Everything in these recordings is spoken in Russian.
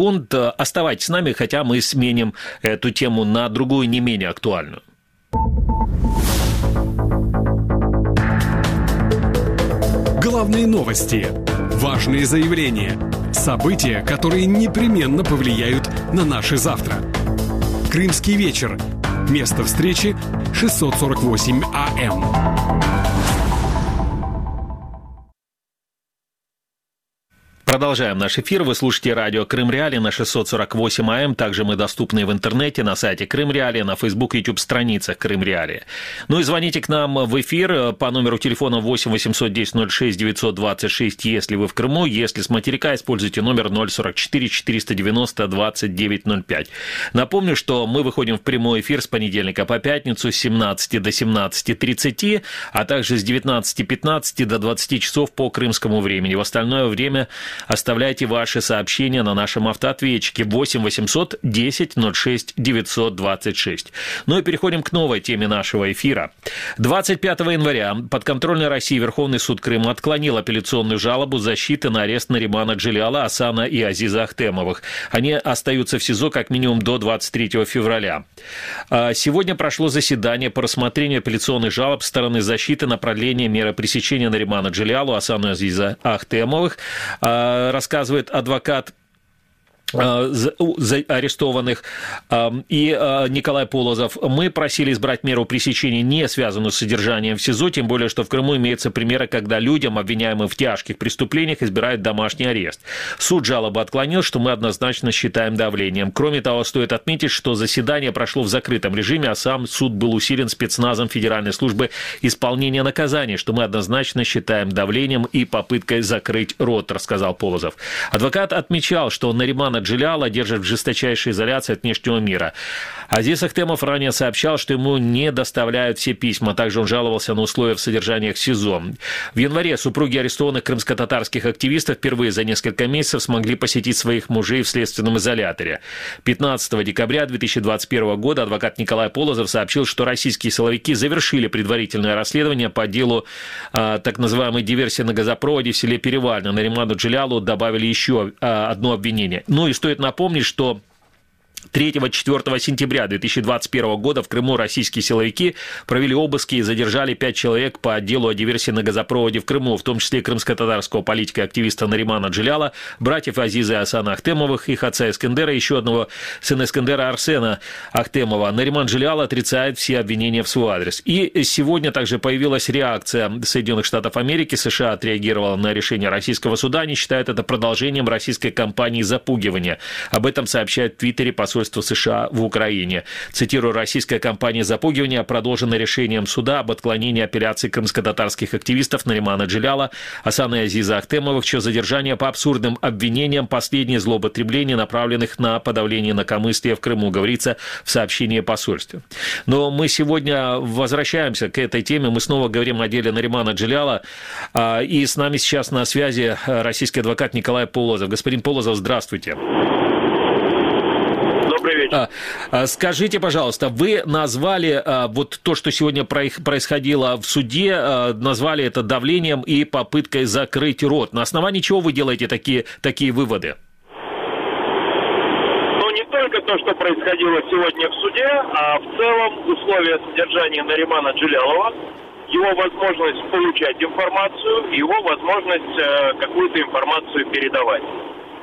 секунд. Оставайтесь с нами, хотя мы сменим эту тему на другую, не менее актуальную. Главные новости. Важные заявления. События, которые непременно повлияют на наше завтра. Крымский вечер. Место встречи 648 АМ. Продолжаем наш эфир. Вы слушаете радио Крым Реали на 648 АМ. Также мы доступны в интернете на сайте Крым Реали, на Facebook, YouTube страницах Крым Реали. Ну и звоните к нам в эфир по номеру телефона 8 810 06 926, если вы в Крыму. Если с материка, используйте номер 044 490 2905. Напомню, что мы выходим в прямой эфир с понедельника по пятницу с 17 до 17.30, а также с 19.15 до 20 часов по крымскому времени. В остальное время Оставляйте ваши сообщения на нашем автоответчике 8 800 10 06 926. Ну и переходим к новой теме нашего эфира. 25 января подконтрольной России Верховный суд Крыма отклонил апелляционную жалобу защиты на арест Наримана Джилиала, Асана и Азиза Ахтемовых. Они остаются в СИЗО как минимум до 23 февраля. А сегодня прошло заседание по рассмотрению апелляционных жалоб стороны защиты на продление меры пресечения Наримана Джилиалу, Асану и Азиза Ахтемовых. Рассказывает адвокат арестованных и э, Николай Полозов. Мы просили избрать меру пресечения, не связанную с содержанием в СИЗО, тем более, что в Крыму имеются примеры, когда людям, обвиняемым в тяжких преступлениях, избирают домашний арест. Суд жалобы отклонил, что мы однозначно считаем давлением. Кроме того, стоит отметить, что заседание прошло в закрытом режиме, а сам суд был усилен спецназом Федеральной службы исполнения наказаний, что мы однозначно считаем давлением и попыткой закрыть рот, рассказал Полозов. Адвокат отмечал, что Наримана Джиляла держит в жесточайшей изоляции от внешнего мира. Азиз Ахтемов ранее сообщал, что ему не доставляют все письма. Также он жаловался на условия в содержании в СИЗО. В январе супруги арестованных крымско-татарских активистов впервые за несколько месяцев смогли посетить своих мужей в следственном изоляторе. 15 декабря 2021 года адвокат Николай Полозов сообщил, что российские силовики завершили предварительное расследование по делу э, так называемой диверсии на газопроводе в селе Перевально. На Риману Джилялу добавили еще э, одно обвинение. Ну и стоит напомнить, что 3-4 сентября 2021 года в Крыму российские силовики провели обыски и задержали пять человек по делу о диверсии на газопроводе в Крыму, в том числе крымско-татарского политика и активиста Наримана Джиляла, братьев Азиза и Асана Ахтемовых, их отца Искандера, еще одного сына Искандера Арсена Ахтемова. Нариман Джилял отрицает все обвинения в свой адрес. И сегодня также появилась реакция Соединенных Штатов Америки. США отреагировала на решение российского суда. Они считают это продолжением российской кампании запугивания. Об этом сообщает в Твиттере посольство посольства США в Украине. Цитирую, российская кампания запугивания продолжена решением суда об отклонении апелляции крымско-татарских активистов Наримана Джиляла, Асана и Азиза Ахтемовых, чье задержание по абсурдным обвинениям последние злоупотребления, направленных на подавление инакомыслия в Крыму, говорится в сообщении посольства. Но мы сегодня возвращаемся к этой теме, мы снова говорим о деле Наримана Джиляла, а, и с нами сейчас на связи российский адвокат Николай Полозов. Господин Полозов, здравствуйте. А, а, скажите, пожалуйста, вы назвали а, вот то, что сегодня происходило в суде, назвали это давлением и попыткой закрыть рот. На основании чего вы делаете такие, такие выводы? Ну, не только то, что происходило сегодня в суде, а в целом условия содержания Наримана Джилялова, его возможность получать информацию, его возможность э, какую-то информацию передавать.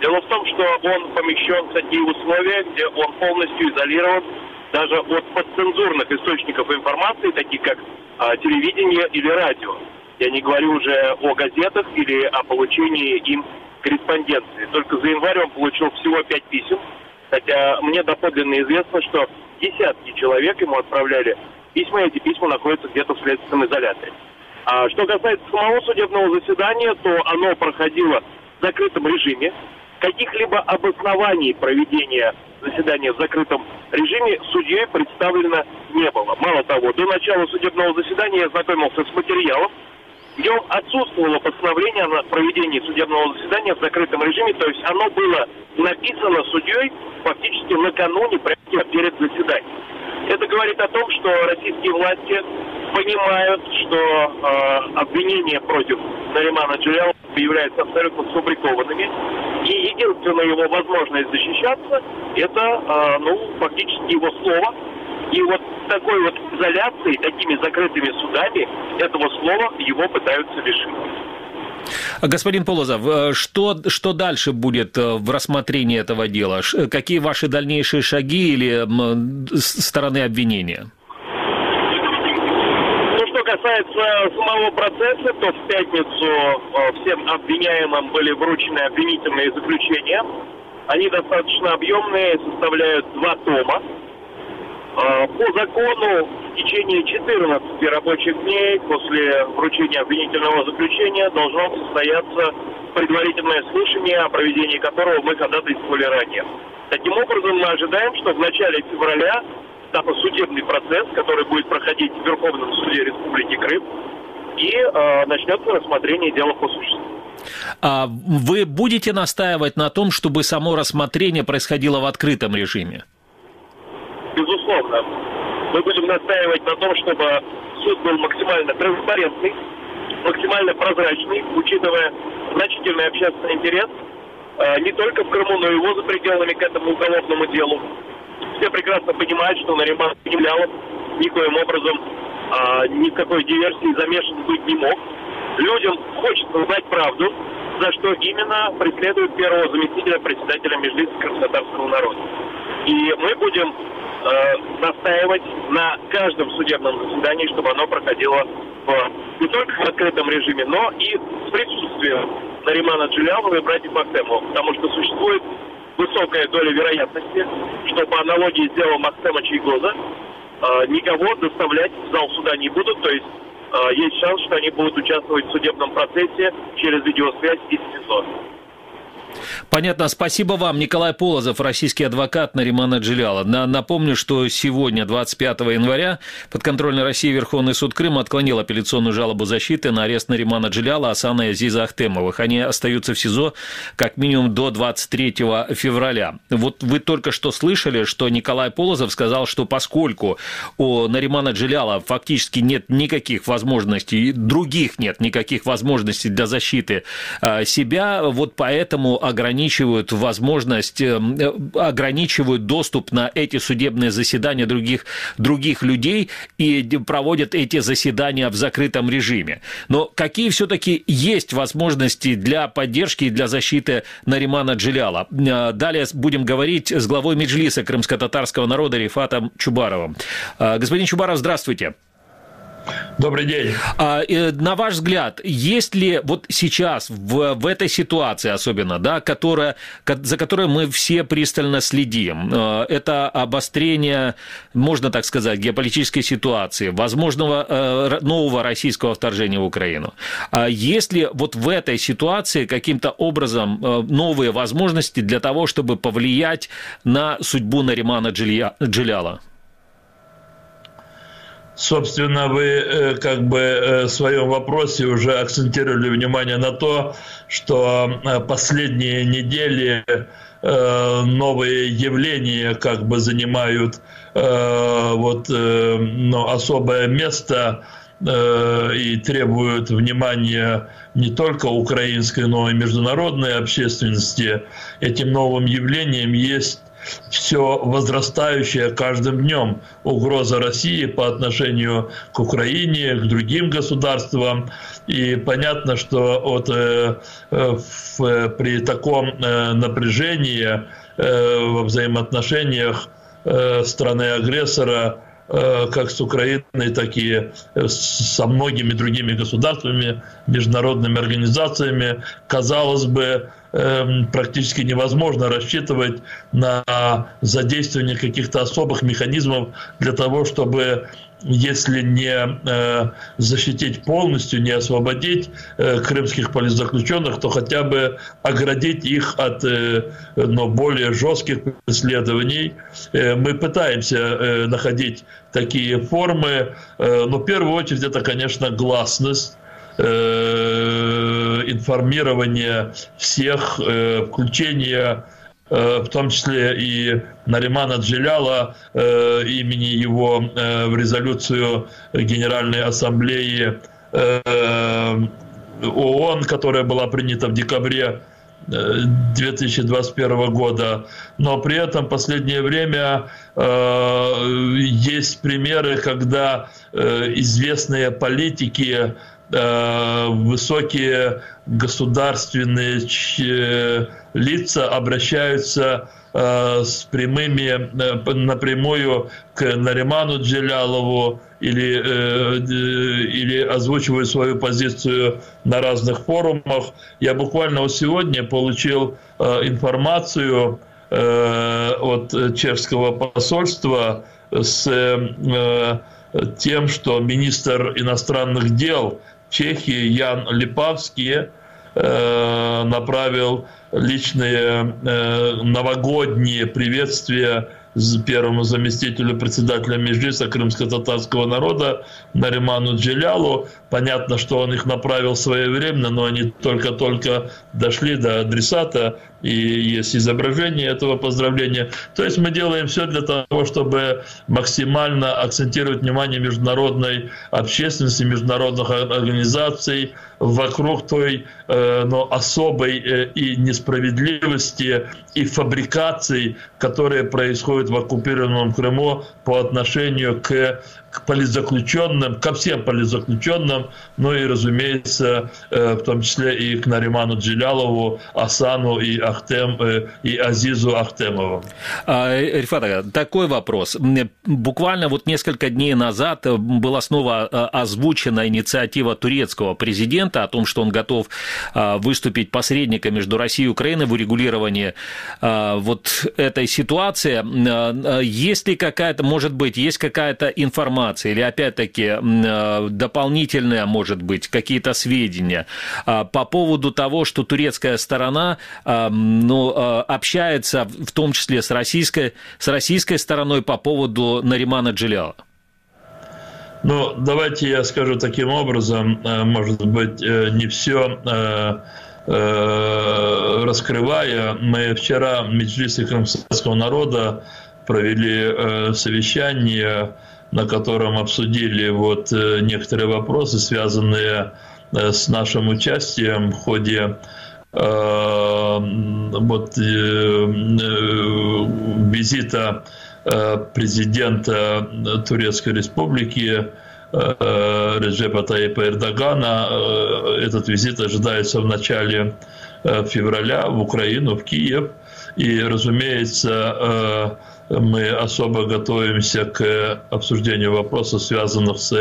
Дело в том, что он помещен в такие условия, где он полностью изолирован даже от подцензурных источников информации, таких как а, телевидение или радио. Я не говорю уже о газетах или о получении им корреспонденции. Только за январь он получил всего пять писем, хотя мне доподлинно известно, что десятки человек ему отправляли письма, и эти письма находятся где-то в следственном изоляторе. А что касается самого судебного заседания, то оно проходило в закрытом режиме каких-либо обоснований проведения заседания в закрытом режиме судьей представлено не было. Мало того, до начала судебного заседания я знакомился с материалом, в нем отсутствовало постановление на проведение судебного заседания в закрытом режиме, то есть оно было написано судьей фактически накануне, прямо перед заседанием. Это говорит о том, что российские власти понимают, что э, обвинения против Наримана Джулиала являются абсолютно сфабрикованными. Единственная его возможность защищаться – это, ну, фактически его слово. И вот такой вот изоляцией, такими закрытыми судами этого слова его пытаются лишить. Господин Полозов, э, что, что дальше будет э, в рассмотрении этого дела? Какие ваши дальнейшие шаги или стороны обвинения? Касается самого процесса, то в пятницу э, всем обвиняемым были вручены обвинительные заключения. Они достаточно объемные, составляют два тома. А, по закону в течение 14 рабочих дней после вручения обвинительного заключения должно состояться предварительное слушание, о проведении которого мы ходатайствовали ранее. Таким образом, мы ожидаем, что в начале февраля судебный процесс, который будет проходить в Верховном суде Республики Крым, и э, начнется рассмотрение дела по существу. А вы будете настаивать на том, чтобы само рассмотрение происходило в открытом режиме? безусловно, мы будем настаивать на том, чтобы суд был максимально транспарентный, максимально прозрачный, учитывая значительный общественный интерес э, не только в Крыму, но и его за пределами к этому уголовному делу. Все прекрасно понимают, что Нариман Емлялов никоим образом а, ни в диверсии замешан быть не мог. Людям хочется знать правду, за что именно преследуют первого заместителя председателя Межлиса крымско-татарского народа. И мы будем э, настаивать на каждом судебном заседании, чтобы оно проходило в, не только в открытом режиме, но и с присутствием Наримана Джулианова и братьев Махтемова, потому что существует высокая доля вероятности, что по аналогии с делом Махтема Чайгоза э, никого доставлять в зал суда не будут, то есть э, есть шанс, что они будут участвовать в судебном процессе через видеосвязь из СИЗО. Понятно. Спасибо вам. Николай Полозов, российский адвокат Наримана Джиляла. Напомню, что сегодня, 25 января, подконтрольный России Верховный суд Крыма отклонил апелляционную жалобу защиты на арест Наримана Джиляла, Асана и Азиза Ахтемовых. Они остаются в СИЗО как минимум до 23 февраля. Вот вы только что слышали, что Николай Полозов сказал, что поскольку у Наримана Джиляла фактически нет никаких возможностей, других нет никаких возможностей для защиты а, себя, вот поэтому ограничивают возможность, э, ограничивают доступ на эти судебные заседания других, других людей и проводят эти заседания в закрытом режиме. Но какие все-таки есть возможности для поддержки и для защиты Наримана Джиляла? Э, далее будем говорить с главой Меджлиса крымско-татарского народа Рифатом Чубаровым. Э, господин Чубаров, здравствуйте. Добрый день. А, на ваш взгляд, есть ли вот сейчас в, в этой ситуации особенно, да, которая, за которой мы все пристально следим, э, это обострение, можно так сказать, геополитической ситуации, возможного э, нового российского вторжения в Украину. А есть ли вот в этой ситуации каким-то образом э, новые возможности для того, чтобы повлиять на судьбу Наримана Джиляла? Собственно, вы э, как бы э, в своем вопросе уже акцентировали внимание на то, что э, последние недели новые явления как бы занимают вот, ну, особое место и требуют внимания не только украинской, но и международной общественности. Этим новым явлением есть все возрастающая каждым днем угроза России по отношению к Украине, к другим государствам. И понятно, что вот, э, э, в, при таком э, напряжении э, во взаимоотношениях э, страны-агрессора Э, как с Украиной, так и э, со многими другими государствами, международными организациями. Казалось бы, эм, практически невозможно рассчитывать на задействование каких-то особых механизмов для того, чтобы если не э, защитить полностью, не освободить э, крымских политзаключенных, то хотя бы оградить их от э, но более жестких преследований. Мы пытаемся находить такие формы, но в первую очередь это, конечно, гласность информирование всех, включение в том числе и Наримана Джиляла, э, имени его э, в резолюцию Генеральной Ассамблеи ООН, которая была принята в декабре 2021 года, но при этом в последнее время э, есть примеры, когда э, известные политики, э, высокие государственные лица обращаются Э, с прямыми, э, напрямую к Нариману Джелялову или, э, или озвучиваю свою позицию на разных форумах. Я буквально вот сегодня получил информацию от чешского посольства с тем, что министр иностранных дел Чехии Ян Липавский направил личные э, новогодние приветствия первому заместителю председателя Межлиса крымско-татарского народа Нариману Джилялу. Понятно, что он их направил своевременно, но они только-только дошли до адресата, и есть изображение этого поздравления. То есть мы делаем все для того, чтобы максимально акцентировать внимание международной общественности, международных организаций вокруг той э, но особой э, и несправедливости и фабрикаций, которые происходят в оккупированном Крыму по отношению к к политзаключенным, ко всем политзаключенным, ну и, разумеется, э, в том числе и к Нариману Джилялову, Асану и, Ахтем, э, и Азизу Ахтемову. А, Рифат, такой вопрос. Буквально вот несколько дней назад была снова э, озвучена инициатива турецкого президента о том, что он готов выступить посредником между Россией и Украиной в урегулировании вот этой ситуации. Есть ли какая-то, может быть, есть какая-то информация, или, опять-таки, э, дополнительные, может быть, какие-то сведения по поводу того, что турецкая сторона ну, общается в том числе с российской, с российской стороной по поводу Наримана Джиляла? Ну, давайте я скажу таким образом, э, может быть, э, не все раскрывая. Мы вчера в Меджлисе народа провели совещание на котором обсудили вот э, некоторые вопросы, связанные э, с нашим участием в ходе э, вот, визита президента Турецкой Республики Реджепа Таипа Эрдогана. Этот визит ожидается в начале февраля в Украину, в Киев. И, разумеется, мы особо готовимся к обсуждению вопросов, связанных с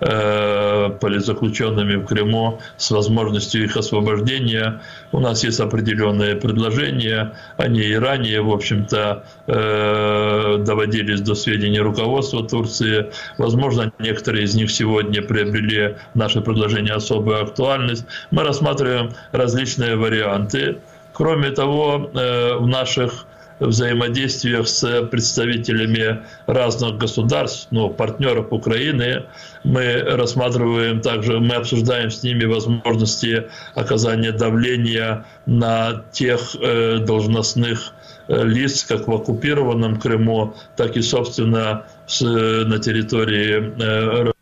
э, политзаключенными в Крыму, с возможностью их освобождения. У нас есть определенные предложения, они и ранее, в общем-то, э, доводились до сведения руководства Турции. Возможно, некоторые из них сегодня приобрели наши предложения особую актуальность. Мы рассматриваем различные варианты. Кроме того, э, в наших взаимодействиях с представителями разных государств, ну, партнеров Украины. Мы рассматриваем также, мы обсуждаем с ними возможности оказания давления на тех э, должностных э, лиц, как в оккупированном Крыму, так и, собственно, с, на территории э, Э,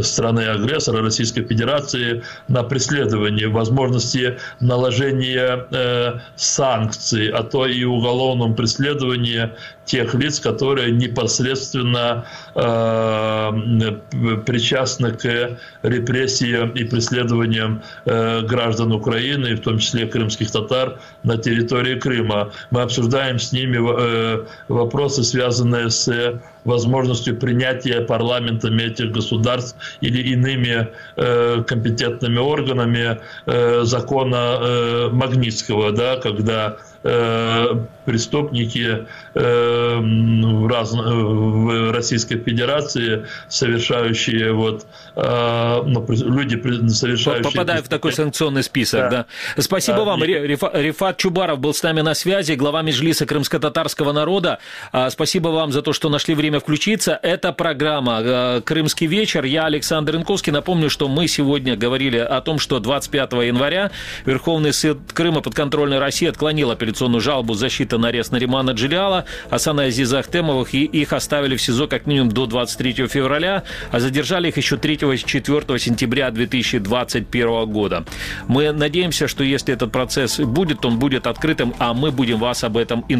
страны-агрессора Российской Федерации на преследование возможности наложения э, санкций, а то и уголовном преследовании тех лиц, которые непосредственно э, причастны к репрессиям и преследованиям э, граждан Украины, в том числе крымских татар, на территории Крыма. Мы обсуждаем с ними э, вопросы, связанные с возможностью принятия парламентами этих государств или иными э, компетентными органами э, закона э, Магнитского, да, когда преступники э, в, раз, в Российской Федерации, совершающие вот э, ну, люди, совершающие... Попадают в такой санкционный список, да. да. Спасибо да, вам. И... Рифат Чубаров был с нами на связи, глава Межлиса крымско-татарского народа. А, спасибо вам за то, что нашли время включиться. Это программа «Крымский вечер». Я Александр Инковский. Напомню, что мы сегодня говорили о том, что 25 января Верховный суд Крыма подконтрольной России отклонил апелляцию апелляционную жалобу защиты на арест Наримана Джиляла, Асана Азиза Ахтемовых, и их оставили в СИЗО как минимум до 23 февраля, а задержали их еще 3-4 сентября 2021 года. Мы надеемся, что если этот процесс будет, он будет открытым, а мы будем вас об этом информировать